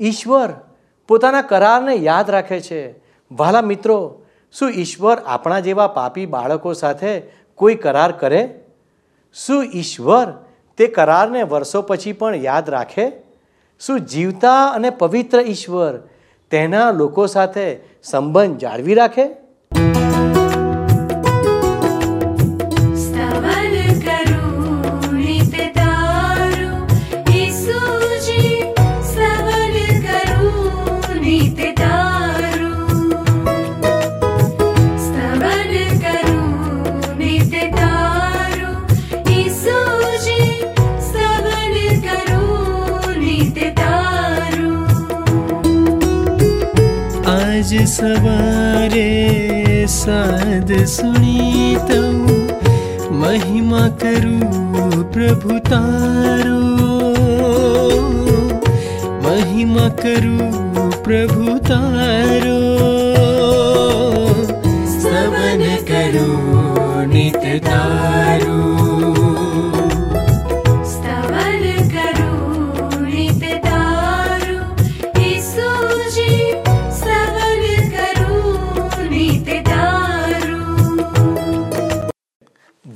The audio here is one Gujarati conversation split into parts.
ઈશ્વર પોતાના કરારને યાદ રાખે છે. વાલા મિત્રો, શું ઈશ્વર આપણા જેવા પાપી બાળકો સાથે કોઈ કરાર કરે? શું ઈશ્વર તે કરારને વર્ષો પછી પણ યાદ રાખે? શું જીવતા અને પવિત્ર ઈશ્વર તેના લોકો સાથે સંબંધ જાળવી રાખે? सवारे साध सुनितौ महिमा करु प्रभु तारो। महिमा करु प्रभु तार।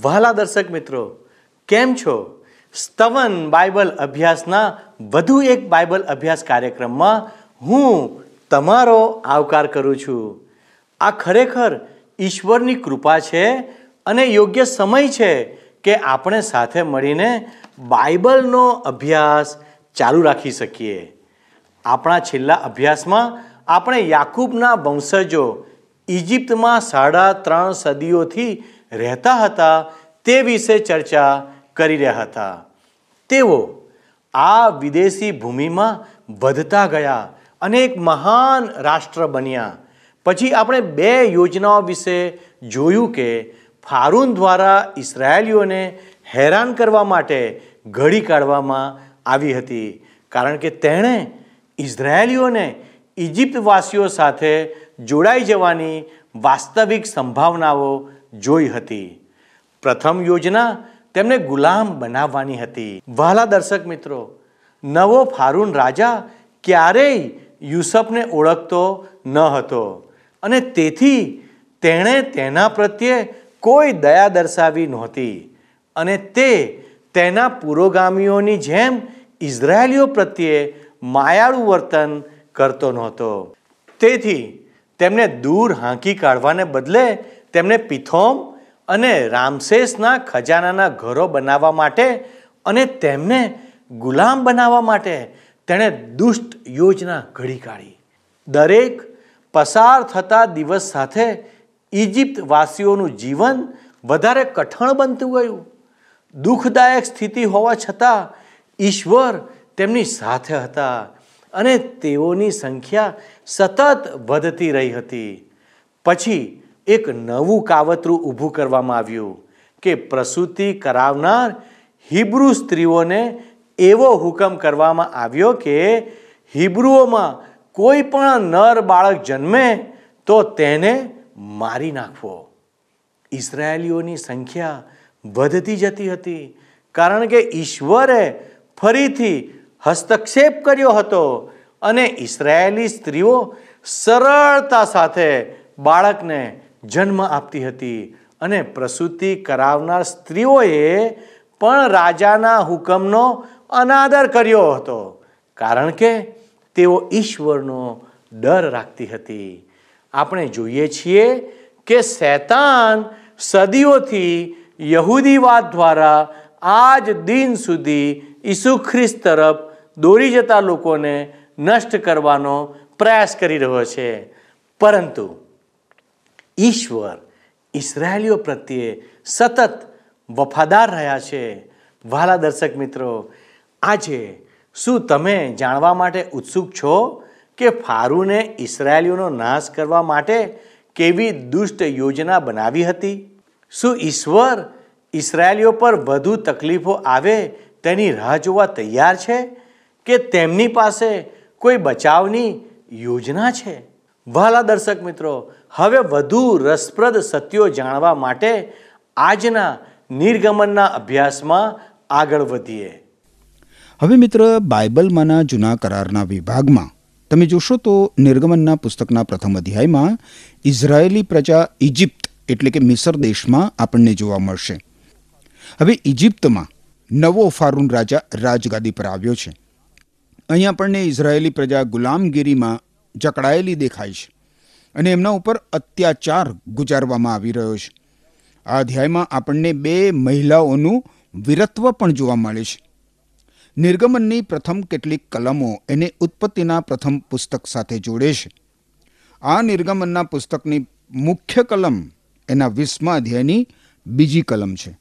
વહાલા દર્શક મિત્રો, કેમ છો? સ્તવન બાઇબલ અભ્યાસના વધુ એક બાઇબલ અભ્યાસ કાર્યક્રમમાં હું તમારો આવકાર કરું છું. આ ખરેખર ઈશ્વરની કૃપા છે અને યોગ્ય સમય છે કે આપણે સાથે મળીને બાઇબલનો અભ્યાસ ચાલુ રાખી શકીએ. આપણા છેલ્લા અભ્યાસમાં આપણે યાકૂબના વંશજો ઇજિપ્તમાં સાડા ત્રણ સદીઓથી રહેતા હતા તે વિશે ચર્ચા કરી રહ્યા હતા. તેઓ આ વિદેશી ભૂમિમાં વધતા ગયા અને એક મહાન રાષ્ટ્ર બન્યા. પછી આપણે બે યોજનાઓ વિશે જોયું કે ફારૂન દ્વારા ઇસરાયેલીઓને હેરાન કરવા માટે ઘડી કાઢવામાં આવી હતી, કારણ કે તેણે ઇઝરાયેલીઓને ઇજિપ્તવાસીઓ સાથે જોડાઈ જવાની વાસ્તવિક સંભાવનાઓ જોઈ હતી. પ્રથમ યોજના તેમને ગુલામ બનાવવાની હતી. વહાલા દર્શક મિત્રો, નવો ફારૂન રાજા ક્યારેય યુસફને ઓળખતો ન હતો અને તેથી તેણે તેના પ્રત્યે કોઈ દયા દર્શાવી નહોતી અને તે તેના પુરોગામીઓની જેમ ઇઝરાયેલીઓ પ્રત્યે માયાળું વર્તન કરતો નહોતો. તેથી તેમને દૂર હાંકી કાઢવાને બદલે તેમને પિથોમ અને રામસેસના ખજાનાના ઘરો બનાવવા માટે અને તેમને ગુલામ બનાવવા માટે તેણે દુષ્ટ યોજના ઘડી કાઢી. દરેક પસાર થતા દિવસ સાથે ઇજિપ્તવાસીઓનું જીવન વધારે કઠણ બનતું ગયું. દુઃખદાયક સ્થિતિ હોવા છતાં ઈશ્વર તેમની સાથે હતા અને તેઓની સંખ્યા સતત વધતી રહી હતી. પછી એક નવું કાવતરું ઊભું કરવામાં આવ્યું કે પ્રસૂતિ કરાવનાર હિબ્રુ સ્ત્રીઓને એવો હુકમ કરવામાં આવ્યો કે હિબ્રુઓમાં કોઈ પણ નર બાળક જન્મે તો તેને મારી નાખવો. ઇસરાયેલીઓની સંખ્યા વધતી જતી હતી કારણ કે ઈશ્વરે ફરીથી હસ્તક્ષેપ કર્યો હતો અને ઇસરાયેલી સ્ત્રીઓ સરળતા સાથે બાળકને જન્મ આપતી હતી અને પ્રસૂતિ કરાવનાર સ્ત્રીઓએ પણ રાજાના હુકમનો અનાદર કર્યો હતો, કારણ કે તેઓ ઈશ્વરનો ડર રાખતી હતી. આપણે જોઈએ છીએ કે શૈતાન સદીઓથી યહૂદીવાદ દ્વારા આજ દિન સુધી ઈસુ ખ્રિસ્ત તરફ દોરી જતા લોકોને નષ્ટ કરવાનો પ્રયાસ કરી રહ્યો છે. પરંતુ ઈશ્વર ઈસરાયલીઓ પ્રત્યે સતત વફાદાર રહ્યા છે. વહાલા દર્શક મિત્રો, આજે શું તમે જાણવા માટે ઉત્સુક છો કે ફારૂને ઈસરાયલીઓનો નાશ કરવા માટે કેવી દુષ્ટ યોજના બનાવી હતી? શું ઈશ્વર ઈસરાયલીઓ પર વધુ તકલીફો આવે તેની રાહ જોવા તૈયાર છે કે તેમની પાસે કોઈ બચાવની યોજના છે? વહાલા દર્શક મિત્રો હવે વધુ રસપ્રદ સત્યો જાણવા માટે આજના નિર્ગમનના અભ્યાસમાં આગળ વધીએ. હવે મિત્ર, બાઇબલમાંના જૂના કરારના વિભાગમાં તમે જોશો તો નિર્ગમનના પુસ્તકના પ્રથમ અધ્યાયમાં ઇઝરાયેલી પ્રજા ઇજિપ્ત એટલે કે મિસર દેશમાં આપણને જોવા મળશે. હવે ઇજિપ્તમાં નવો ફારૂન રાજા રાજગાદી પર આવ્યો છે. અહીં આપણને ઇઝરાયેલી પ્રજા ગુલામગીરીમાં જકડાયેલી દેખાય છે. અને એમના ઉપર અત્યાચાર ગુજારવામાં આવી રહ્યો છે. આ અધ્યાયમાં આપણને બે મહિલાઓનું વીરત્વ પણ જોવા મળે છે. નિર્ગમનની પ્રથમ કેટલીક કલમો એને ઉત્પત્તિના પ્રથમ પુસ્તક સાથે જોડે છે. આ નિર્ગમનના પુસ્તકની મુખ્ય કલમ એના વીસમા અધ્યાયની બીજી કલમ છે.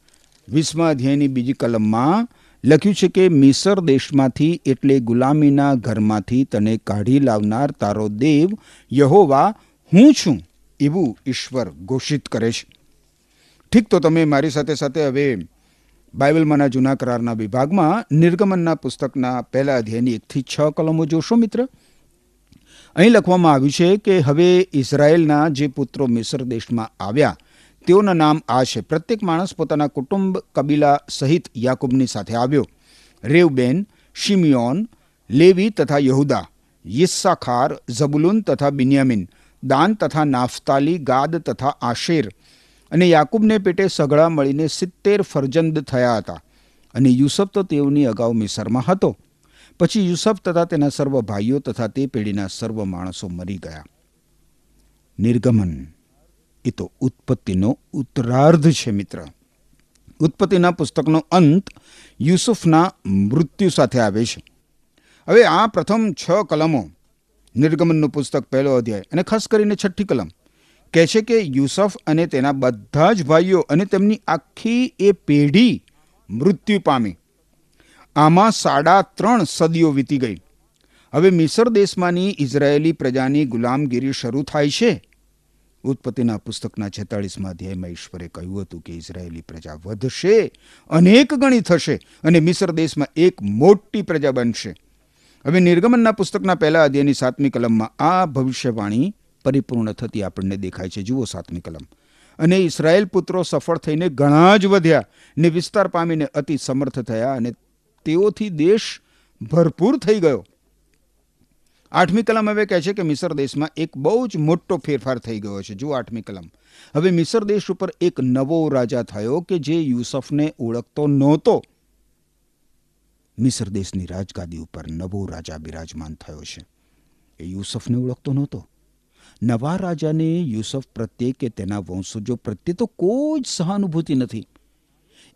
વીસમા અધ્યાયની બીજી કલમમાં લખ્યું છે કે મિસર દેશમાંથી એટલે ગુલામીના ઘરમાંથી તને કાઢી લાવનાર તારો દેવ યહોવા હું છું એવું ઈશ્વર ઘોષિત કરે છે. ઠીક તો તમે મારી સાથે સાથે હવે બાઇબલમાંના જૂના કરારના વિભાગમાં નિર્ગમનના પુસ્તકના પહેલા અધ્યાયની એકથી છ કલમો જોશો મિત્ર? અહીં લખવામાં આવ્યું છે કે હવે ઇઝરાયેલના જે પુત્રો મિસર દેશમાં આવ્યા, તેઓના નામ આ છે. પ્રત્યેક માણસ પોતાના કુટુંબ કબીલા સહિત યાકુબની સાથે આવ્યો. રેવબેન શિમિયોન, લેવી તથા યહુદા, યિસ્સાખાર, ઝબુલુન તથા બિન્યામિન. દાન તથા નાફતાલી, ગાદ તથા આશેર અને યાકુબને પેટે સઘળા મળીને સિત્તેર ફરજંદ થયા હતા. અને યુસફ તો તેઓની અગાઉ મિસરમાં હતો. પછી યુસફ તથા તેના સર્વ ભાઈઓ તથા તે પેઢીના સર્વ માણસો મરી ગયા. નિર્ગમન, એ તો ઉત્પત્તિનો ઉત્તરાર્ધ છે મિત્ર. ઉત્પત્તિના પુસ્તકનો અંત યુસુફના મૃત્યુ સાથે આવે છે. હવે આ પ્રથમ છ કલમો નિર્ગમનનું પુસ્તક પહેલો અધ્યાય. અને ખાસ કરીને છઠ્ઠી કલમ. કહે છે કે યુસફ અને તેના બધા જ ભાઈઓ અને તેમની આખી એ પેઢી મૃત્યુ પામી. આમાં સાડા ત્રણ સદીઓ વીતી ગઈ. હવે મિસર દેશમાંની ઇઝરાયેલી પ્રજાની ગુલામગીરી શરૂ થાય છે. ઉત્પત્તિના પુસ્તકના છેતાળીસમાં અધ્યાયમાં ઈશ્વરે કહ્યું હતું કે ઇઝરાયેલી પ્રજા વધશે, અનેક ગણી થશે અને મિસર દેશમાં એક મોટી પ્રજા બનશે. હવે નિર્ગમનના પુસ્તકના પહેલા અધ્યાયની સાતમી કલમમાં આ ભવિષ્યવાણી પરિપૂર્ણ થતી આપણને દેખાય છે. જુઓ સાતમી કલમ. અને ઇસરાયેલ પુત્રો સફળ થઈને ઘણા જ વધ્યા ને વિસ્તાર પામીને અતિ સમર્થ થયા અને તેઓથી દેશ ભરપૂર થઈ ગયો. આઠમી કલમ હવે કહે છે કે મિસર દેશમાં એક બહુ જ મોટો ફેરફાર થઈ ગયો છે. જુઓ આઠમી કલમ. હવે મિસર દેશ ઉપર એક નવો રાજા થયો કે જે યુસફને ઓળખતો નહોતો. મિસર દેશની રાજગાદી ઉપર નવો રાજા બિરાજમાન થયો છે. એ યુસફને ઓળખતો નહોતો. નવા રાજાને યુસફ પ્રત્યે કે તેના વંશજો પ્રત્યે તો કોઈ જ સહાનુભૂતિ નથી.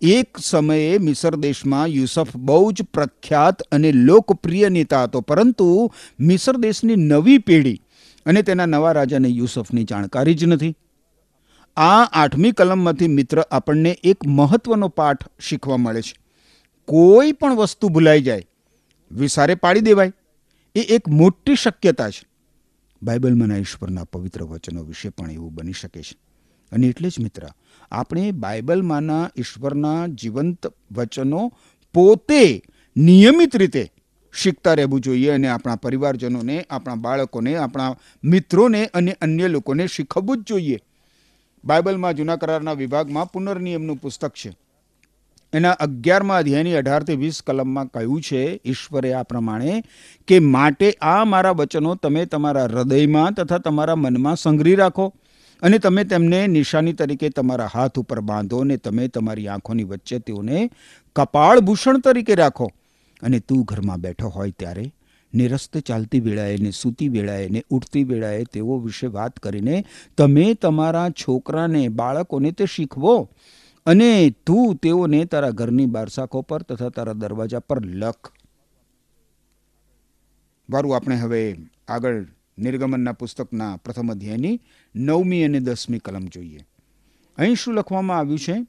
એક સમયે મિસર દેશમાં યુસફ બહુ જ પ્રખ્યાત અને લોકપ્રિય નેતા હતો, પરંતુ મિસર દેશની નવી પેઢી અને તેના નવા રાજાને યુસફની જાણકારી જ નથી. આ આઠમી કલમમાંથી મિત્ર આપણને એક મહત્વનો પાઠ શીખવા મળે છે. કોઈ પણ વસ્તુ ભૂલાઈ જાય, વિસારે પાડી દેવાય. એ એક મોટી શક્યતા છે. બાઇબલમાંના ઈશ્વરના પવિત્ર વચનો વિશે પણ એવું બની શકે છે. અને એટલે જ મિત્ર, આપણે બાઇબલમાંના ઈશ્વરના જીવંત વચનો પોતે નિયમિત રીતે શીખતા રહેવું જોઈએ અને આપણા પરિવારજનોને, આપણા બાળકોને, આપણા મિત્રોને અને અન્ય લોકોને શીખવવું જ જોઈએ. બાઇબલમાં જૂના કરારના વિભાગમાં પુનર્નિયમનું પુસ્તક છે. એના અગિયારમાં અધ્યાયની અઢારથી વીસ કલમમાં કહ્યું છે, ઈશ્વરે આ પ્રમાણે કે માટે આ મારા વચનો તમે તમારા હૃદયમાં તથા તમારા મનમાં સંગ્રહી રાખો અને તમે તેમને નિશાની તરીકે તમારા હાથ ઉપર બાંધો અને તમે તમારી આંખોની વચ્ચે તેઓને કપાળભૂષણ તરીકે રાખો. અને તું ઘરમાં બેઠો હોય ત્યારે ને રસ્તે ચાલતી વેળાએ ને સૂતી વેળાએ ને ઉઠતી વેળાએ તેઓ વિશે વાત કરીને તમે તમારા છોકરાને, બાળકોને તે શીખવો. અને તું તેઓને તારા ઘરની બારસાખો પર તથા તારા દરવાજા પર લખ. વારું આપણે હવે આગળ નિર્ગમનના પુસ્તકના પ્રથમ અધ્યાયની નવમી અને દસમી કલમ જોઈએ. અહીં શું લખવામાં આવ્યું છે?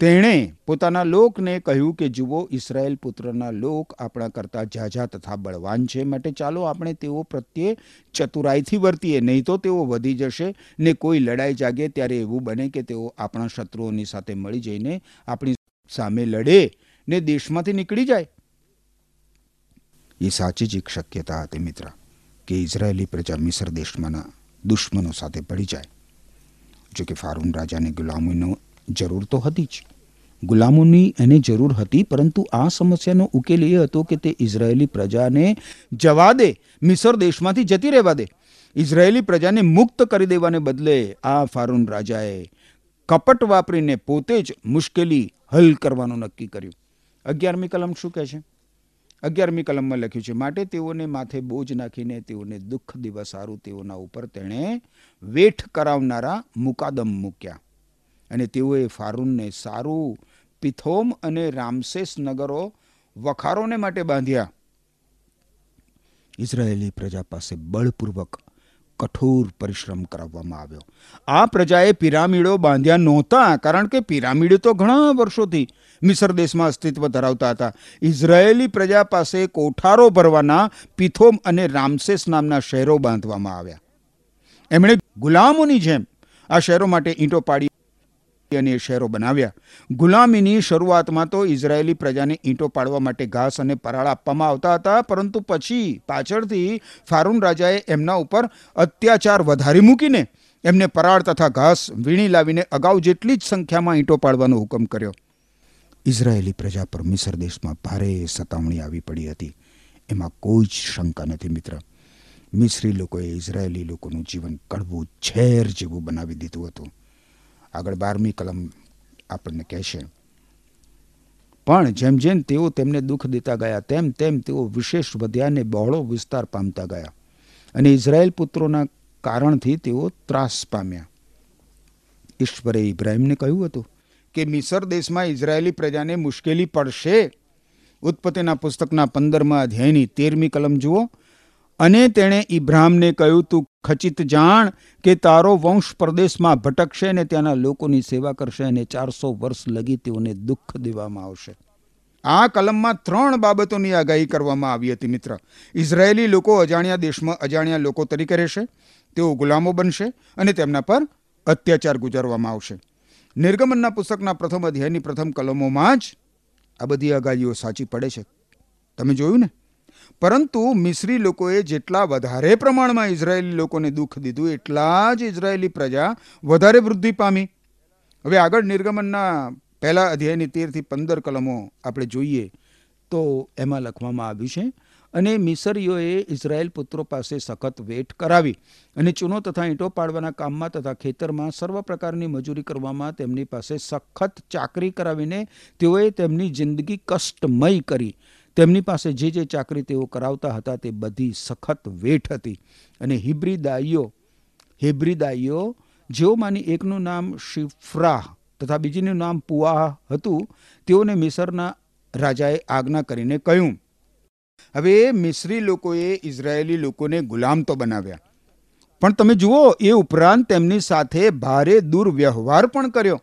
તેણે પોતાના લોકને કહ્યું કે, જુઓ, ઇસરાયેલ પુત્રના લોક આપણા કરતાં ઝાઝા તથા બળવાન છે. માટે ચાલો આપણે તેઓ પ્રત્યે ચતુરાઈથી વર્તીએ. નહીં તો તેઓ વધી જશે ને કોઈ લડાઈ જાગે ત્યારે એવું બને કે તેઓ આપણા શત્રુઓની સાથે મળી જઈને આપણી સામે લડે ને દેશમાંથી નીકળી જાય. એ સાચી જ એક શક્યતા હતી મિત્ર, કે ઇઝરાયેલી પ્રજા મિસર દેશમાંના દુશ્મનો સાથે પડી જાય. જો કે ફારૂન રાજાને ગુલામીનો જરૂર તો હતી જ. ગુલામોની એને જરૂર હતી, પરંતુ આ સમસ્યાનો ઉકેલ એ હતો કે તે ઇઝરાયેલી પ્રજાને જવા દે, મિસર દેશમાંથી જતી રહેવા દે. ઇઝરાયેલી પ્રજાને મુક્ત કરી દેવાને બદલે આ ફારૂન રાજાએ કપટ વાપરીને પોતે જ મુશ્કેલી હલ કરવાનું નક્કી કર્યું. અગિયારમી કલમ શું કહે છે? અગિયારમી કલમમાં લખ્યું છે, માટે તેઓને માથે બોજ નાખીને તેઓને દુઃખ દિવસ સારું તેઓના ઉપર તેણે વેઠ કરાવનારા મુકાદમ મૂક્યા. અને તેઓએ ફારૂનને સારું પિથોમ અને રામસેસ નગરો વખારોને માટે બાંધ્યા. ઇઝરાયેલી પ્રજા પાસે બળપૂર્વક કઠોર પરિશ્રમ કરાવવામાં આવ્યો. આ પ્રજાએ પિરામિડો બાંધ્યા નહોતા, કારણ કે પિરામિડ તો ઘણા વર્ષોથી મિસર દેશમાં અસ્તિત્વ ધરાવતા હતા. ઇઝરાયેલી પ્રજા પાસે કોઠારો ભરવાના પિથોમ અને રામસેસ નામના શહેરો બાંધવામાં આવ્યા. એમણે ગુલામોની જેમ આ શહેરો માટે ઈંટો પાડી અને શહેરો બનાવ્યા. ગુલામીની શરૂઆતમાં તો ઇઝરાયેલી પ્રજાને ઈંટો પાડવા માટે ઘાસ અને પરાળ આપવામાં આવતા હતા, પરંતુ પછી પાછળથી ફારૂન રાજાએ એમના ઉપર અત્યાચાર વધારી મૂકીને એમને પરાળ તથા ઘાસ વીણી લાવીને અગાઉ જેટલી જ સંખ્યામાં ઈંટો પાડવાનો હુકમ કર્યો. ઇઝરાયેલી પ્રજા પર મિસર દેશમાં ભારે સતામણી આવી પડી હતી. એમાં કોઈ જ શંકા નથી મિત્ર. મિસ્રી લોકોએ ઇઝરાયેલી લોકોનું જીવન કડવું ઝેર જેવું બનાવી દીધું હતું. આગળ બારમી કલમ આપણને કહેશે પણ જેમ જેમ તેઓ તેમને દુઃખ દેતા ગયા, તેમ તેમ તેઓ વિશેષ વધ્યાને બહોળો વિસ્તાર પામતા ગયા અને ઇઝરાયેલ પુત્રોના કારણથી તેઓ ત્રાસ પામ્યા. ઈશ્વરે ઇબ્રાહિમને કહ્યું હતું કે, મિસર દેશમાં ઇઝરાયેલી પ્રજાને મુશ્કેલી પડશે. ઉત્પત્તિના પુસ્તકના પંદરમાં અધ્યાયની તેરમી કલમ જુઓ. અને તેણે ઇબ્રાહમને કહ્યું, તું ખચિત જાણ કે તારો વંશ પ્રદેશમાં ભટકશે અને ત્યાંના લોકોની સેવા કરશે અને ચારસો વર્ષ લગી તેઓને દુઃખ દેવામાં આવશે. આ કલમમાં ત્રણ બાબતોની આગાહી કરવામાં આવી હતી, મિત્ર. ઇઝરાયેલી લોકો અજાણ્યા દેશમાં અજાણ્યા લોકો તરીકે રહેશે, તેઓ ગુલામો બનશે અને તેમના પર અત્યાચાર ગુજારવામાં આવશે. નિર્ગમનના પુસ્તકના પ્રથમ અધ્યાયની પ્રથમ કલમોમાં જ આ બધી આગાહીઓ સાચી પડે છે. તમે જોયું ને? પરંતુ મિસ્રી લોકોએ જેટલા વધારે પ્રમાણમાં ઇઝરાયેલી લોકોને દુઃખ દીધું, એટલા જ ઇઝરાયેલી પ્રજા વધારે વૃદ્ધિ પામી. હવે આગળ નિર્ગમનના પહેલા અધ્યાયની તેરથી પંદર કલમો આપણે જોઈએ તો એમાં લખવામાં આવ્યું છે, અને મિસરીઓએ ઇઝરાયેલ પુત્રો પાસે સખત વેટ કરાવી અને ચૂનો તથા ઈંટો પાડવાના કામમાં તથા ખેતરમાં સર્વ પ્રકારની મજૂરી કરવામાં તેમની પાસે સખત ચાકરી કરાવીને તેઓએ તેમની જિંદગી કષ્ટમય કરી. તેમની પાસે જે જે ચાકરી તેઓ કરાવતા હતા તે બધી સખત વેઠ હતી. અને હિબ્રિદાઈઓ હિબ્રિદાઈઓ હિબ્રી દાઈઓ જેઓમાંની એકનું નામ શિફ્રાહ તથા બીજીનું નામ પુઆહ હતું, તેઓને મિસરના રાજાએ આજ્ઞા કરીને કહ્યું, હવે મિસ્રી લોકોએ ઇઝરાયેલી લોકોને ગુલામ તો બનાવ્યા. પણ તમે જુઓ, એ ઉપરાંત તેમની સાથે ભારે દુર્વ્યવહાર પણ કર્યો.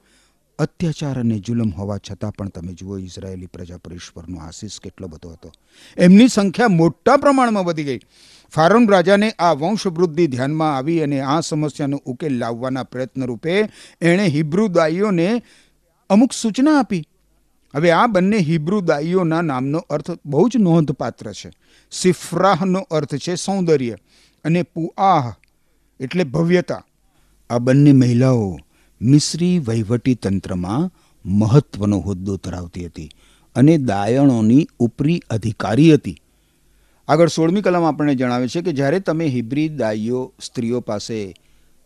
અત્યાચાર અને જુલમ હોવા છતાં પણ તમે જુઓ ઇઝરાયેલી પ્રજા પર ઈશ્વરનો આશીષ કેટલો બધો હતો. એમની સંખ્યા મોટા પ્રમાણમાં વધી ગઈ. ફારોન રાજાને આ વંશવૃદ્ધિ ધ્યાનમાં આવી અને આ સમસ્યાનો ઉકેલ લાવવાના પ્રયત્ન રૂપે એણે હિબ્રુ દાઈઓને અમુક સૂચના આપી. હવે આ બંને હિબ્રુ દાઈઓના નામનો અર્થ બહુ જ નોંધપાત્ર છે. સિફ્રાહનો અર્થ છે સૌંદર્ય અને પુઆહ એટલે ભવ્યતા. આ બંને મહિલાઓ મિસ્રી વહીવટી તંત્રમાં મહત્વનો હોદ્દો ધરાવતી હતી અને દાયણોની ઉપરી અધિકારી હતી. આગળ સોળમી કલમ આપણને જણાવે છે કે જ્યારે તમે હિબ્રી દાઈઓ સ્ત્રીઓ પાસે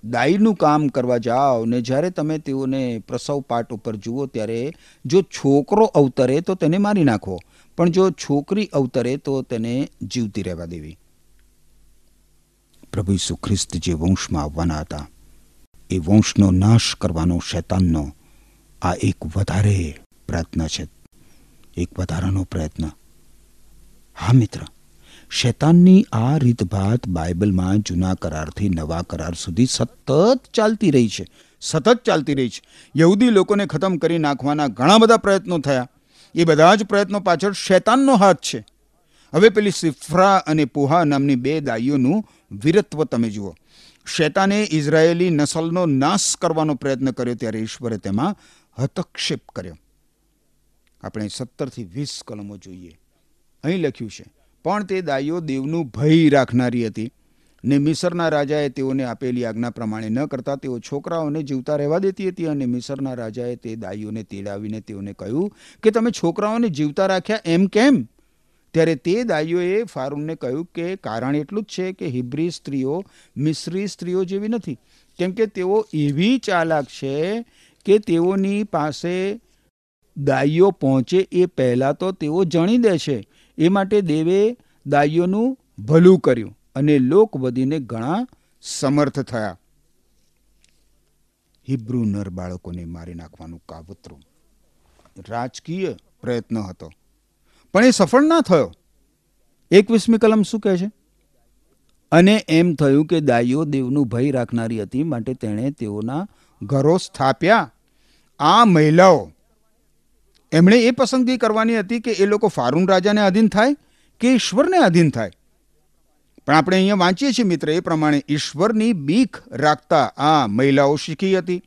દાઈનું કામ કરવા જાઓ ને જ્યારે તમે તેઓને પ્રસવ પાટ ઉપર જુઓ ત્યારે જો છોકરો અવતરે તો તેને મારી નાખો, પણ જો છોકરી અવતરે તો તેને જીવતી રહેવા દેવી. પ્રભુ ઈસુ ખ્રિસ્ત જે વંશમાં આવવાના હતા. એ વંશનો નાશ કરવાનો શૈતાનનો આ એક વધારે પ્રયત્ન છે. એક વધારાનો પ્રયત્ન. હા, મિત્ર. શૈતાનની આ રીતભાત બાઇબલમાં જૂના કરારથી નવા કરાર સુધી સતત ચાલતી રહી છે. સતત ચાલતી રહી છે. યહૂદી લોકોને ખતમ કરી નાખવાના ઘણા બધા પ્રયત્નો થયા. એ બધા જ પ્રયત્નો પાછળ શૈતાનનો હાથ છે. હવે પેલી સિફ્રા અને પુહા નામની બે દાઈઓનું વીરત્વ તમે જુઓ. શૈતાને ઇઝરાયેલી નસલનો નાશ કરવાનો પ્રયત્ન કર્યો ત્યારે ઈશ્વરે તેમાં હતક્ષેપ કર્યો. આપણે સત્તરથી વીસ કલમો જોઈએ. અહીં લખ્યું છે, પણ તે દાઈઓ દેવનું ભય રાખનારી હતી ને મિસરના રાજાએ તેઓને આપેલી આજ્ઞા પ્રમાણે ન કરતા તેઓ છોકરાઓને જીવતા રહેવા દેતી હતી અને મિસરના રાજાએ તે દાઈઓને તેડાવીને તેઓને કહ્યું કે, તમે છોકરાઓને જીવતા રાખ્યા એમ કેમ? ત્યારે તે દાઈઓએ ફારૂનને કહ્યું કે કારણ એટલું જ છે કે હિબ્રી સ્ત્રીઓ મિશ્રી સ્ત્રીઓ જેવી નથી. કેમ કે તેઓ એવી ચાલાક છે કે તેઓની પાસે દાઈઓ પહોંચે એ પહેલાં તો તેઓ જણી દે છે. એ માટે દેવે દાઈઓનું ભલું કર્યું અને લોક વધીને ઘણા સમર્થ થયા. હિબ્રુ નર બાળકોને મારી નાખવાનું કાવતરું. રાજકીય પ્રયત્ન હતો. પણ એ સફળ ના થયો. એકવીસમી કલમ શું કહે છે? અને એમ થયું કે દાઈઓ દેવનું ભય રાખનારી હતી, માટે તેણે તેઓના ઘરો સ્થાપ્યા. આ મહિલાઓ, એમણે એ પસંદગી કરવાની હતી કે એ લોકો ફારૂન રાજાને અધીન થાય કે ઈશ્વરને અધીન થાય? પણ આપણે અહીંયા વાંચીએ છીએ મિત્ર, એ પ્રમાણે ઈશ્વરની બીખ રાખતા આ મહિલાઓ શીખી હતી.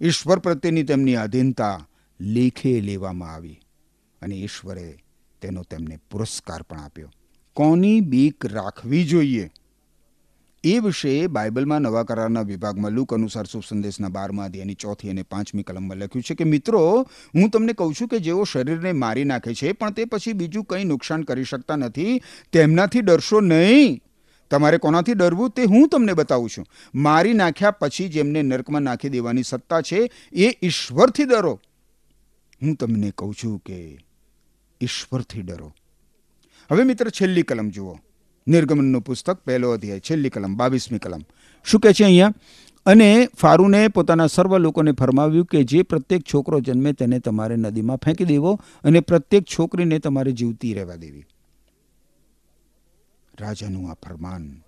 ઈશ્વર પ્રત્યેની તેમની અધીનતા લેખે લેવામાં આવી. અને ઈશ્વરે તેનો તેમને પુરસ્કાર પણ આપ્યો. કોની બીક રાખવી જોઈએ? એ વિશે બાઇબલમાં નવા કરારના વિભાગમાં લુક અનુસાર શુભ સંદેશના બારમા અધ્યાયની ચોથી અને પાંચમી કલમમાં લખ્યું છે કે, મિત્રો, હું તમને કહું છું કે જેઓ શરીરને મારી નાખે છે, પણ તે પછી બીજું કંઈ નુકસાન કરી શકતા નથી, તેમનાથી ડરશો નહીં. તમારે કોનાથી ડરવું તે હું તમને બતાવું છું. મારી નાખ્યા પછી જેમને નર્કમાં નાખી દેવાની સત્તા છે, એ ઈશ્વરથી ડરો. હું તમને કહું છું કે ઈશ્વરથી ડરો. હવે મિત્ર, છેલ્લી કલમ જુઓ. નિર્ગમનનું પુસ્તક, પહેલો અધ્યાય, છેલ્લી કલમ, બાવીસમી કલમ. શું કહે છે અહીંયા? અને ફારૂને પોતાના સર્વ લોકોને ફરમાવ્યું કે જે પ્રત્યેક છોકરો જન્મે તેને તમારે નદીમાં ફેંકી દેવો અને પ્રત્યેક છોકરીને તમારે જીવતી રહેવા દેવી. રાજાનું આ ફરમાન.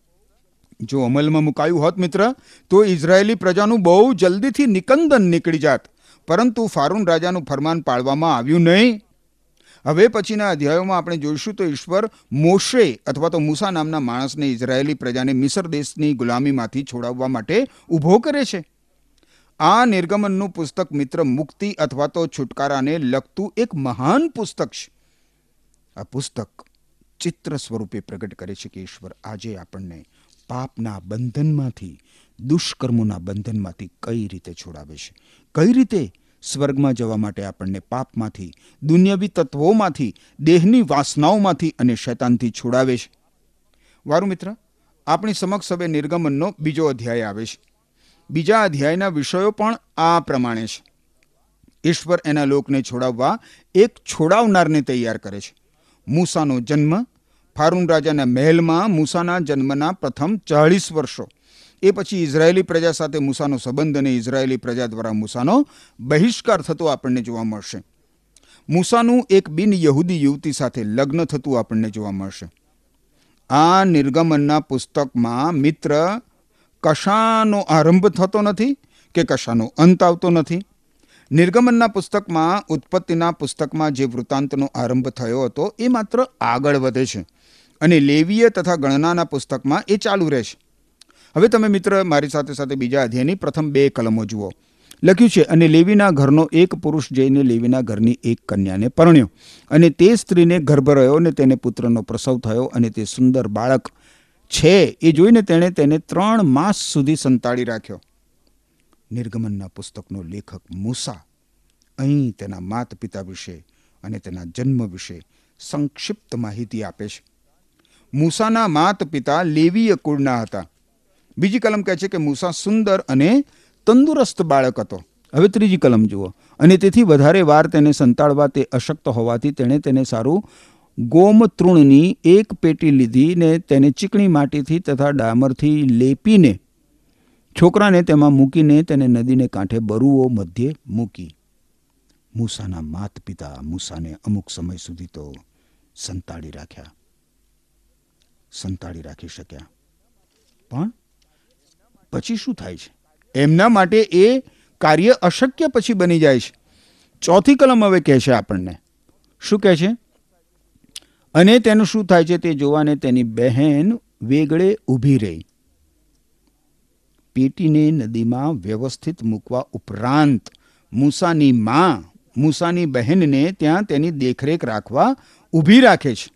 જો અમલમાં મુકાયું હોત મિત્ર, તો ઇઝરાયેલી પ્રજાનું બહુ જલ્દીથી નિકંદન નીકળી જાત. પરંતુ ફારૂન રાજાનું ફરમાન પાળવામાં આવ્યું નહીં. હવે પછીના અધ્યાયોમાં આપણે જોઈશું તો ઈશ્વર મોશે અથવા તો મૂસા નામના માણસને ઇઝરાયેલી પ્રજાને મિસર દેશની ગુલામીમાંથી છોડાવવા માટે ઊભો કરે છે. આ નિર્ગમનનું પુસ્તક મિત્ર મુક્તિ અથવા તો છુટકારાને લગતું એક મહાન પુસ્તક છે. આ પુસ્તક ચિત્ર સ્વરૂપે પ્રગટ કરે છે કે ઈશ્વર આજે આપણને પાપના બંધનમાંથી, દુષ્કર્મોના બંધનમાંથી કઈ રીતે છોડાવે છે? કઈ રીતે સ્વર્ગમાં જવા માટે આપણને પાપમાંથી, દુનિયાવી તત્વોમાંથી, દેહની વાસનાઓમાંથી અને શૈતાનથી છોડાવે છે. વારું મિત્ર, આપણી સમક્ષ હવે નિર્ગમનનો બીજો અધ્યાય આવે છે. બીજા અધ્યાયના વિષયો પણ આ પ્રમાણે છે. ઈશ્વર એના લોકને છોડાવવા એક છોડાવનારને તૈયાર કરે છે. મૂસાનો જન્મ, ફારૂન રાજાના મહેલમાં મૂસાના જન્મના પ્રથમ ચાળીસ વર્ષો. એ પછી ઇઝરાયેલી પ્રજા સાથે મૂસાનો સંબંધ અને ઇઝરાયેલી પ્રજા દ્વારા મૂસાનો બહિષ્કાર થતો આપણને જોવા મળશે. મૂસાનું એક બિન યહૂદી યુવતી સાથે લગ્ન થતું આપણને જોવા મળશે. આ નિર્ગમનના પુસ્તકમાં મિત્ર કશાનો આરંભ થતો નથી કે કશાનો અંત આવતો નથી? નિર્ગમનના પુસ્તકમાં, ઉત્પત્તિના પુસ્તકમાં જે વૃત્તાંતનો આરંભ થયો હતો એ માત્ર આગળ વધે છે અને લેવીય તથા ગણનાના પુસ્તકમાં એ ચાલુ રહેશે. હવે તમે મિત્ર, મારી સાથે સાથે બીજા અધ્યાયની પ્રથમ બે કલમો જુઓ. લખ્યું છે, અને લેવીના ઘરનો એક પુરુષ જઈને લેવીના ઘરની એક કન્યાને પરણ્યો. અને તે સ્ત્રીને ગર્ભ રહ્યો અને તેને પુત્રનો પ્રસવ થયો અને તે સુંદર બાળક છે. એ જોઈને તેણે તેને ત્રણ માસ સુધી સંતાડી રાખ્યો. નિર્ગમનના પુસ્તકનો લેખક મૂસા અહીં તેના માત પિતા વિશે અને તેના જન્મ વિશે સંક્ષિપ્ત માહિતી આપે છે. મૂસાના માત પિતા લેવીય કુળના હતા. બીજી કલમ કહે છે કે મૂસા સુંદર અને તંદુરસ્ત બાળક હતો. હવે ત્રીજી કલમ જુઓ. અને તેથી વધારે વાર તેને સંતાડવા તે અશક્ત હોવાથી તેણે તેને સારું ગોમતૃણની એક પેટી લીધી ને તેને ચીકણી માટીથી તથા ડામરથી લેપીને છોકરાને તેમાં મૂકીને તેને નદીને કાંઠે બરુઓ મધ્યે મૂકી. મૂસાના માત પિતા મૂસાને અમુક સમય સુધી તો સંતાડી રાખ્યા. સંતાડી રાખી શક્યા. પણ પછી શું થાય છે? એમના માટે એ કાર્ય અશક્ય પછી બની જાય છે. ચોથી કલમ હવે કહે છે આપણને. શું કહે છે? અને તેનું શું થાય છે? તે જોવાને તેની બહેન વેગળે ઊભી રહી. પેટીને નદીમાં વ્યવસ્થિત મૂકવા ઉપરાંત મૂસાની માં, મૂસાની બહેનને ત્યાં તેની દેખરેખ રાખવા ઊભી રાખે છે.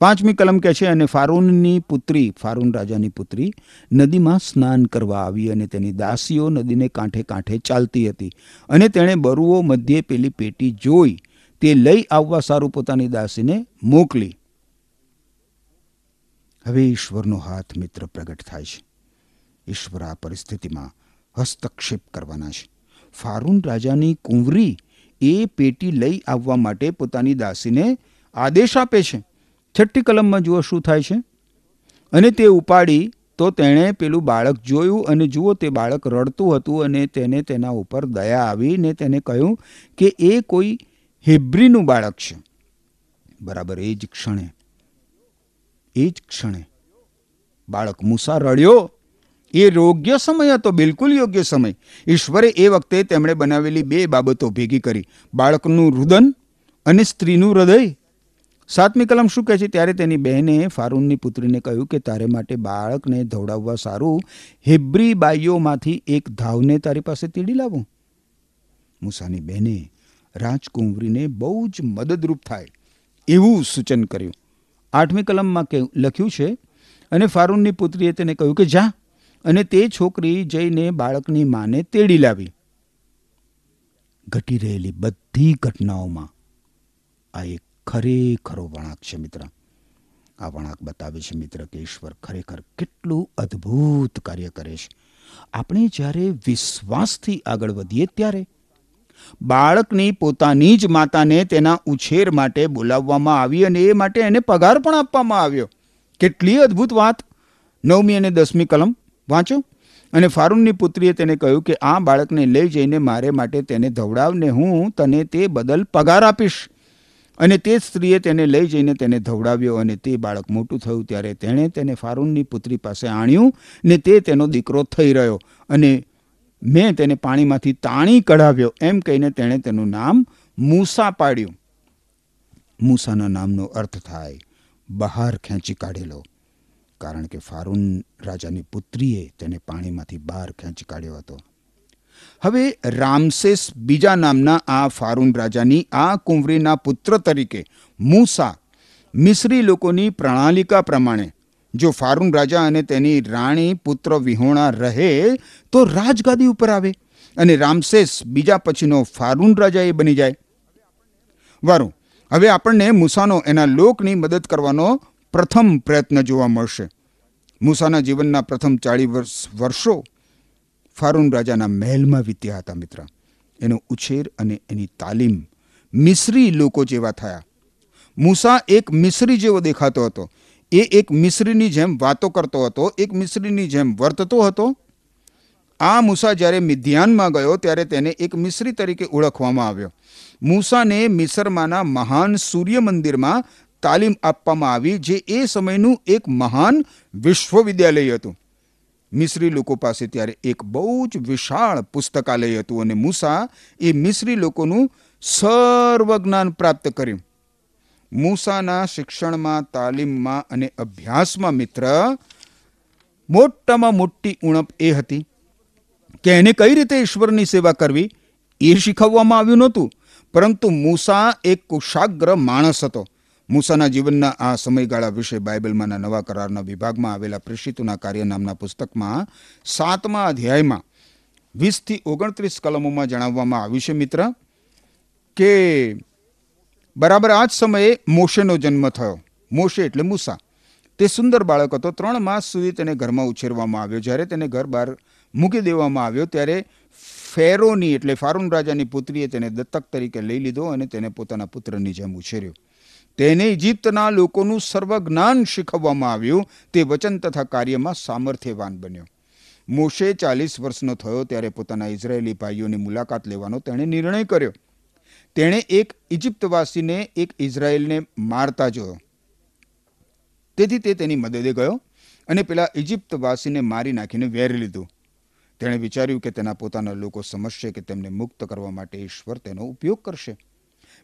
પાંચમી કલમ કહે છે, અને ફારૂનની પુત્રી, ફારૂન રાજાની પુત્રી, નદીમાં સ્નાન કરવા આવી અને તેની દાસીઓ નદીને કાંઠે કાંઠે ચાલતી હતી. અને તેણે બરુઓ મધ્યે પેલી પેટી જોઈ, તે લઈ આવવા સારું પોતાની દાસીને મોકલી. હવે ઈશ્વરનો હાથ મિત્ર પ્રગટ થાય છે. ઈશ્વર આ પરિસ્થિતિમાં હસ્તક્ષેપ કરવાના છે. ફારૂન રાજાની કુંવરી એ પેટી લઈ આવવા માટે પોતાની દાસીને આદેશ આપે છે. છઠ્ઠી કલમમાં જુઓ શું થાય છે? અને તે ઉપાડી તો તેણે પેલું બાળક જોયું અને જુઓ તે બાળક રડતું હતું અને તેને તેના ઉપર દયા આવી ને તેને કહ્યું કે એ કોઈ હેબ્રીનું બાળક છે. બરાબર, એ જ ક્ષણે, એ જ ક્ષણે બાળક મૂસા રડ્યો. એ યોગ્ય સમય હતો, બિલકુલ યોગ્ય સમય. ઈશ્વરે એ વખતે તેમણે બનાવેલી બે બાબતો ભેગી કરી. બાળકનું રુદન અને સ્ત્રીનું હૃદય. સાતમી કલમ શું કહે છે? ત્યારે તેની બહેને ફારૂનની પુત્રીને કહ્યું કે, તારે માટે બાળકને ધવડાવવા સારું હેબ્રી બાઈઓમાંથી એક ધાવને તારી પાસે તીડી લાવો. મૂસાની બહેને રાજકુંવરીને બહુ જ મદદરૂપ થાય એવું સૂચન કર્યું. આઠમી કલમમાં કે લખ્યું છે, અને ફારૂનની પુત્રીએ તેને કહ્યું કે, જા. અને તે છોકરી જઈને બાળકની માને તેડી લાવી. ઘટી રહેલી બધી ઘટનાઓમાં આ એક ખરેખરો વળાંક છે મિત્ર. આ વળાંક બતાવે છે મિત્ર કે ઈશ્વર ખરેખર કેટલું અદ્ભુત કાર્ય કરે છે. આપણે જ્યારે વિશ્વાસથી આગળ વધીએ ત્યારે બાળકની પોતાની જ માતાને તેના ઉછેર માટે બોલાવવામાં આવી અને એ માટે એને પગાર પણ આપવામાં આવ્યો. કેટલી અદ્ભુત વાત. નવમી અને દસમી કલમ વાંચો. અને ફારૂનની પુત્રીએ તેને કહ્યું કે આ બાળકને લઈ જઈને મારે માટે તેને ધવડાવને હું તને તે બદલ પગાર આપીશ. અને તે સ્ત્રીએ તેને લઈ જઈને તેને ધવડાવ્યો અને તે બાળક મોટું થયું ત્યારે તેણે તેને ફારૂનની પુત્રી પાસે આણ્યું ને તે તેનો દીકરો થઈ રહ્યો અને મેં તેને પાણીમાંથી તાણી કઢાવ્યો એમ કહીને તેણે તેનું નામ મૂસા પાડ્યું. મૂસાના નામનો અર્થ થાય બહાર ખેંચી કાઢેલો, કારણ કે ફારૂન રાજાની પુત્રીએ તેને પાણીમાંથી બહાર ખેંચી કાઢ્યો હતો. હવે રામસેસ બીજા નામના આ ફારૂન રાજાની આ કુંવરીના પુત્ર તરીકે મૂસા મિસરી લોકોની પ્રણાલિકા પ્રમાણે જો ફારૂન રાજા અને તેની રાણી પુત્ર વિહોણા રહે તો રાજગાદી ઉપર આવે અને રામસેસ બીજા પછીનો ફારૂન રાજા એ બની જાય. વારું, હવે આપણને મૂસાનો એના લોકની મદદ કરવાનો પ્રથમ પ્રયત્ન જોવા મળશે. મૂસાના જીવનના પ્રથમ ચાળીસ વર્ષ વર્ષો ફારૂન રાજાના મહેલમાં વીત્યા હતા, મિત્ર. એનો ઉછેર અને એની તાલીમ મિસ્રી લોકો જેવા થયા. મૂસા એક મિસ્રી જેવો દેખાતો હતો. એ એક મિસ્રીની જેમ વાતો કરતો હતો, એક મિસ્રીની જેમ વર્તતો હતો. આ મૂસા જ્યારે મિધ્યાનમાં ગયો, ત્યારે તેને એક મિસ્રી તરીકે ઓળખવામાં આવ્યો. મૂસાને મિસરમાંના મહાન સૂર્ય મંદિરમાં તાલીમ આપવામાં આવી, જે એ સમયનું એક મહાન વિશ્વવિદ્યાલય હતું. મિસ્રી લોકો પાસે ત્યારે એક બહુ જ વિશાળ પુસ્તકાલય હતું અને મૂસા એ મિશ્રી લોકોનું સર્વજ્ઞાન પ્રાપ્ત કર્યું. મૂસાના શિક્ષણમાં, તાલીમમાં અને અભ્યાસમાં મિત્ર, મોટામાં મોટી ઉણપ એ હતી કે એને કઈ રીતે ઈશ્વરની સેવા કરવી એ શીખવવામાં આવ્યું નહોતું, પરંતુ મૂસા એક કુશાગ્ર માણસ હતો. મૂસાના જીવનના આ સમયગાળા વિશે બાઇબલમાંના નવા કરારના વિભાગમાં આવેલા પ્રેષિતોના કાર્ય નામના પુસ્તકમાં સાતમા અધ્યાયમાં વીસથી ઓગણત્રીસ કલમોમાં જણાવવામાં આવ્યું છે, મિત્ર, કે બરાબર આ જ સમયે મોશેનો જન્મ થયો. મોશે એટલે મૂસા. તે સુંદર બાળક હતો. ત્રણ માસ સુધી તેને ઘરમાં ઉછેરવામાં આવ્યો. જ્યારે તેને ઘર બહાર મૂકી દેવામાં આવ્યો, ત્યારે ફેરોની એટલે ફારૂન રાજાની પુત્રીએ તેને દત્તક તરીકે લઈ લીધો અને તેને પોતાના પુત્રની જેમ ઉછેર્યો. તેને ઇજિપ્તના લોકોનું સર્વ જ્ઞાન શીખવવામાં આવ્યું. તે વચન તથા કાર્યમાં સામર્થ્યવાન બન્યો. મોશે ચાલીસ વર્ષનો થયો ત્યારે પોતાના ઇઝરાયેલી ભાઈઓની મુલાકાત લેવાનો તેણે નિર્ણય કર્યો. તેણે એક ઇજિપ્તવાસીને એક ઇઝરાયેલને મારતા જોયો. તેથી તે તેની મદદે ગયો અને પેલા ઇજિપ્તવાસીને મારી નાખીને વેરી લીધું. તેણે વિચાર્યું કે તેના પોતાના લોકો સમજશે કે તેમને મુક્ત કરવા માટે ઈશ્વર તેનો ઉપયોગ કરશે.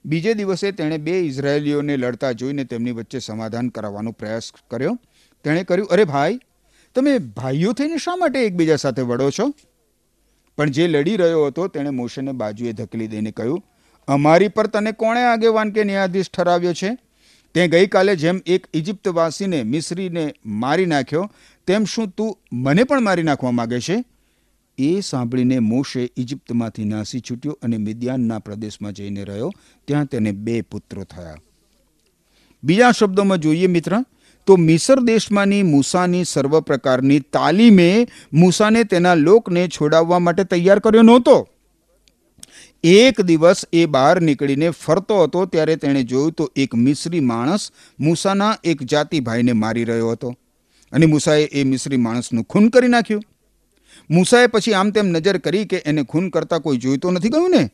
બીજે દિવસે તેણે બે ઇઝરાયેલીઓને લડતા જોઈને તેમની વચ્ચે સમાધાન કરાવવાનો પ્રયાસ કર્યો. તેણે કર્યું, અરે ભાઈ, તમે ભાઈઓ થઈને શા માટે એકબીજા સાથે વડો છો? પણ જે લડી રહ્યો હતો, તેણે મોશેને બાજુએ ધકેલી દઈને કહ્યું, અમારી પર તને કોણે આગેવાન કે ન્યાયાધીશ ઠરાવ્યો છે? તે ગઈકાલે જેમ એક ઇજિપ્તવાસીને મિસરીને મારી નાખ્યો, તેમ શું તું મને પણ મારી નાખવા માગે છે? એ સાંભળીને મોશે ઇજિપ્તમાંથી નાસી છૂટ્યો અને મિદ્યાનના પ્રદેશમાં જઈને રહ્યો. ત્યાં તેને બે પુત્રો થયા. બીજા શબ્દોમાં જોઈએ મિત્ર, તો મિસર દેશમાંની મૂસાની સર્વ પ્રકારની તાલીમે મૂસાને તેના લોકને છોડાવવા માટે તૈયાર કર્યો નહોતો. એક દિવસ એ બહાર નીકળીને ફરતો હતો, ત્યારે તેણે જોયું તો એક મિશ્રી માણસ મૂસાના એક જાતિભાઈને મારી રહ્યો હતો. અને મૂસાએ એ મિશ્રી માણસનું ખૂન કરી નાખ્યું. મૂસાએ પછી આમ તેમ નજર કરી કે એને ખૂન કરતા કોઈ જોઈતો નથી ગયું ને?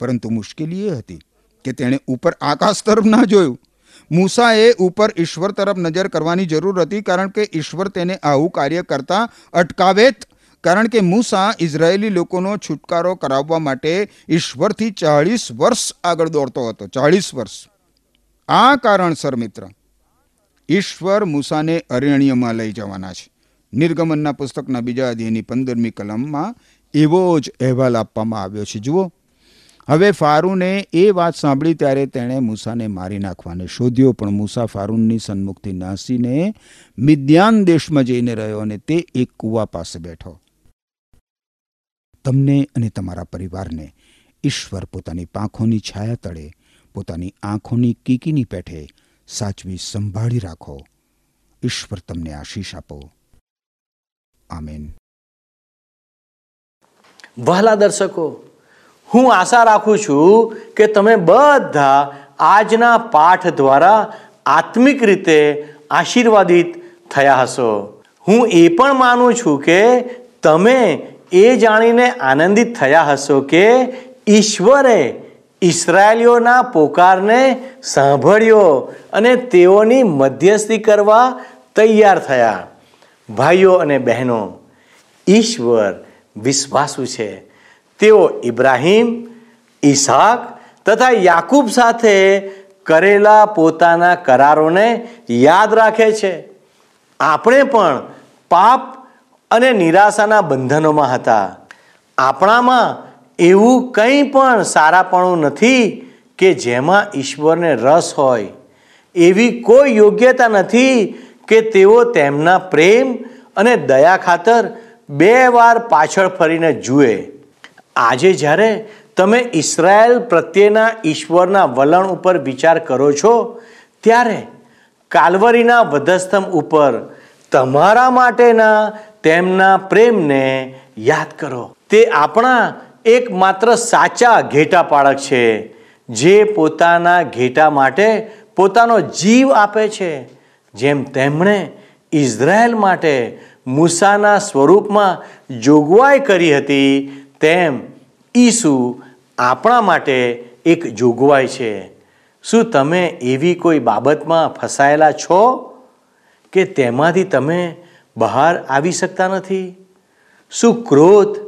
પરંતુ મુશ્કેલી એ હતી કે તેણે ઉપર આકાશ તરફ ના જોયું. મૂસાએ ઉપર ઈશ્વર તરફ નજર કરવાની જરૂર હતી કારણ કે ઈશ્વર તેને આવું કાર્ય કરતા અટકાવેત. કારણ કે મૂસા ઇઝરાયેલી લોકોનો છુટકારો કરાવવા માટે ઈશ્વરથી ચાળીસ વર્ષ આગળ દોડતો હતો. ચાળીસ વર્ષ. આ કારણસર મિત્ર, ઈશ્વર મૂસાને અરણ્યમાં લઈ જવાના છે. નિર્ગમનના પુસ્તકના બીજા અધ્યયની પંદરમી કલમમાં એવો જ અહેવાલ આપવામાં આવ્યો છે. જુઓ. હવે ફારૂને એ વાત સાંભળી ત્યારે તેણે મૂસાને મારી નાખવાને શોધ્યો, પણ મૂસા ફારૂનની સન્મુખથી નાસીને મિદ્યાન દેશમાં જઈને રહ્યો અને તે એક કૂવા પાસે બેઠો. તમને અને તમારા પરિવારને ઈશ્વર પોતાની પાંખોની છાયા તળે, પોતાની આંખોની કીકીની પેઠે સાચવી સંભાળી રાખો. ઈશ્વર તમને આશીષ આપો. આમેન વહાલા દર્શકો, હું આશા રાખું છું કે તમે બધા આજના પાઠ દ્વારા આત્મિક રીતે આશીર્વાદિત થયા હશો. હું એ પણ માનું છું કે તમે એ જાણીને આનંદિત થયા હશો કે ઈશ્વરે ઈસરાયલીઓના પોકારને સાંભળ્યો અને તેઓની મધ્યસ્થી કરવા તૈયાર થયા. ભાઈઓ અને બહેનો, ઈશ્વર વિશ્વાસુ છે. તેઓ ઇબ્રાહીમ ઈસાક તથા યાકૂબ સાથે કરેલા પોતાના કરારોને યાદ રાખે છે. આપણે પણ પાપ અને નિરાશાના બંધનોમાં હતા. આપણામાં એવું કંઈ પણ સારાપણું નથી કે જેમાં ઈશ્વરને રસ હોય. એવી કોઈ યોગ્યતા નથી કે તેઓ તેમના પ્રેમ અને દયા ખાતર બે વાર પાછળ ફરીને જુએ. આજે જ્યારે તમે ઇસરાયેલ પ્રત્યેના ઈશ્વરના વલણ ઉપર વિચાર કરો છો, ત્યારે કાલવરીના વધસ્તંભ ઉપર તમારા માટેના તેમના પ્રેમને યાદ કરો. તે આપણા એકમાત્ર સાચા ઘેટા પાળક છે, જે પોતાના ઘેટા માટે પોતાનો જીવ આપે છે. જેમ તેમણે ઇઝરાયલ માટે મૂસાના સ્વરૂપમાં જોગવાઈ કરી હતી, તેમ ઈસુ આપણા માટે એક જોગવાઈ છે. શું તમે એવી કોઈ બાબતમાં ફસાયેલા છો કે તેમાંથી તમે બહાર આવી શકતા નથી? શું ક્રોધ,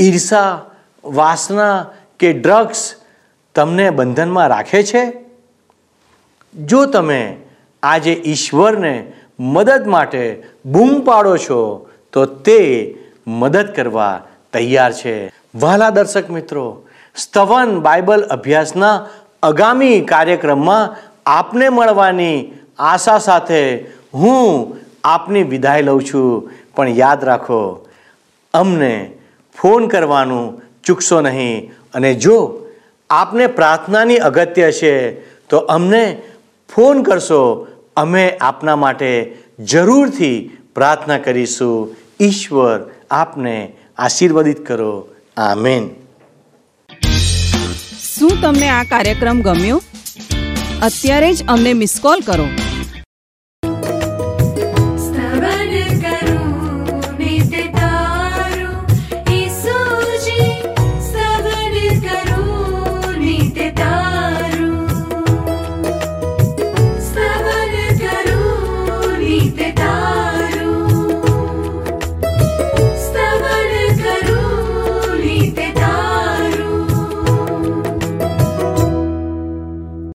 ઈર્ષા, વાસના કે ડ્રગ્સ તમને બંધનમાં રાખે છે? જો તમે આજે ઈશ્વરને મદદ માટે બૂમ પાડો છો, તો તે મદદ કરવા તૈયાર છે. વહાલા દર્શક મિત્રો, સ્તવન બાઇબલ અભ્યાસના આગામી કાર્યક્રમમાં આપને મળવાની આશા સાથે હું આપની વિદાય લઉં છું. પણ યાદ રાખો, અમને ફોન કરવાનું ચૂકશો નહીં. અને જો આપને પ્રાર્થનાની અગત્ય છે, તો અમને ફોન કરશો અમે આપના માટે જરૂરથી પ્રાર્થના કરીશું. ઈશ્વર આપને આશીર્વાદિત કરો. આમેન. શું તમને આ કાર્યક્રમ ગમ્યો? અત્યારે જ અમને મિસ કોલ કરો.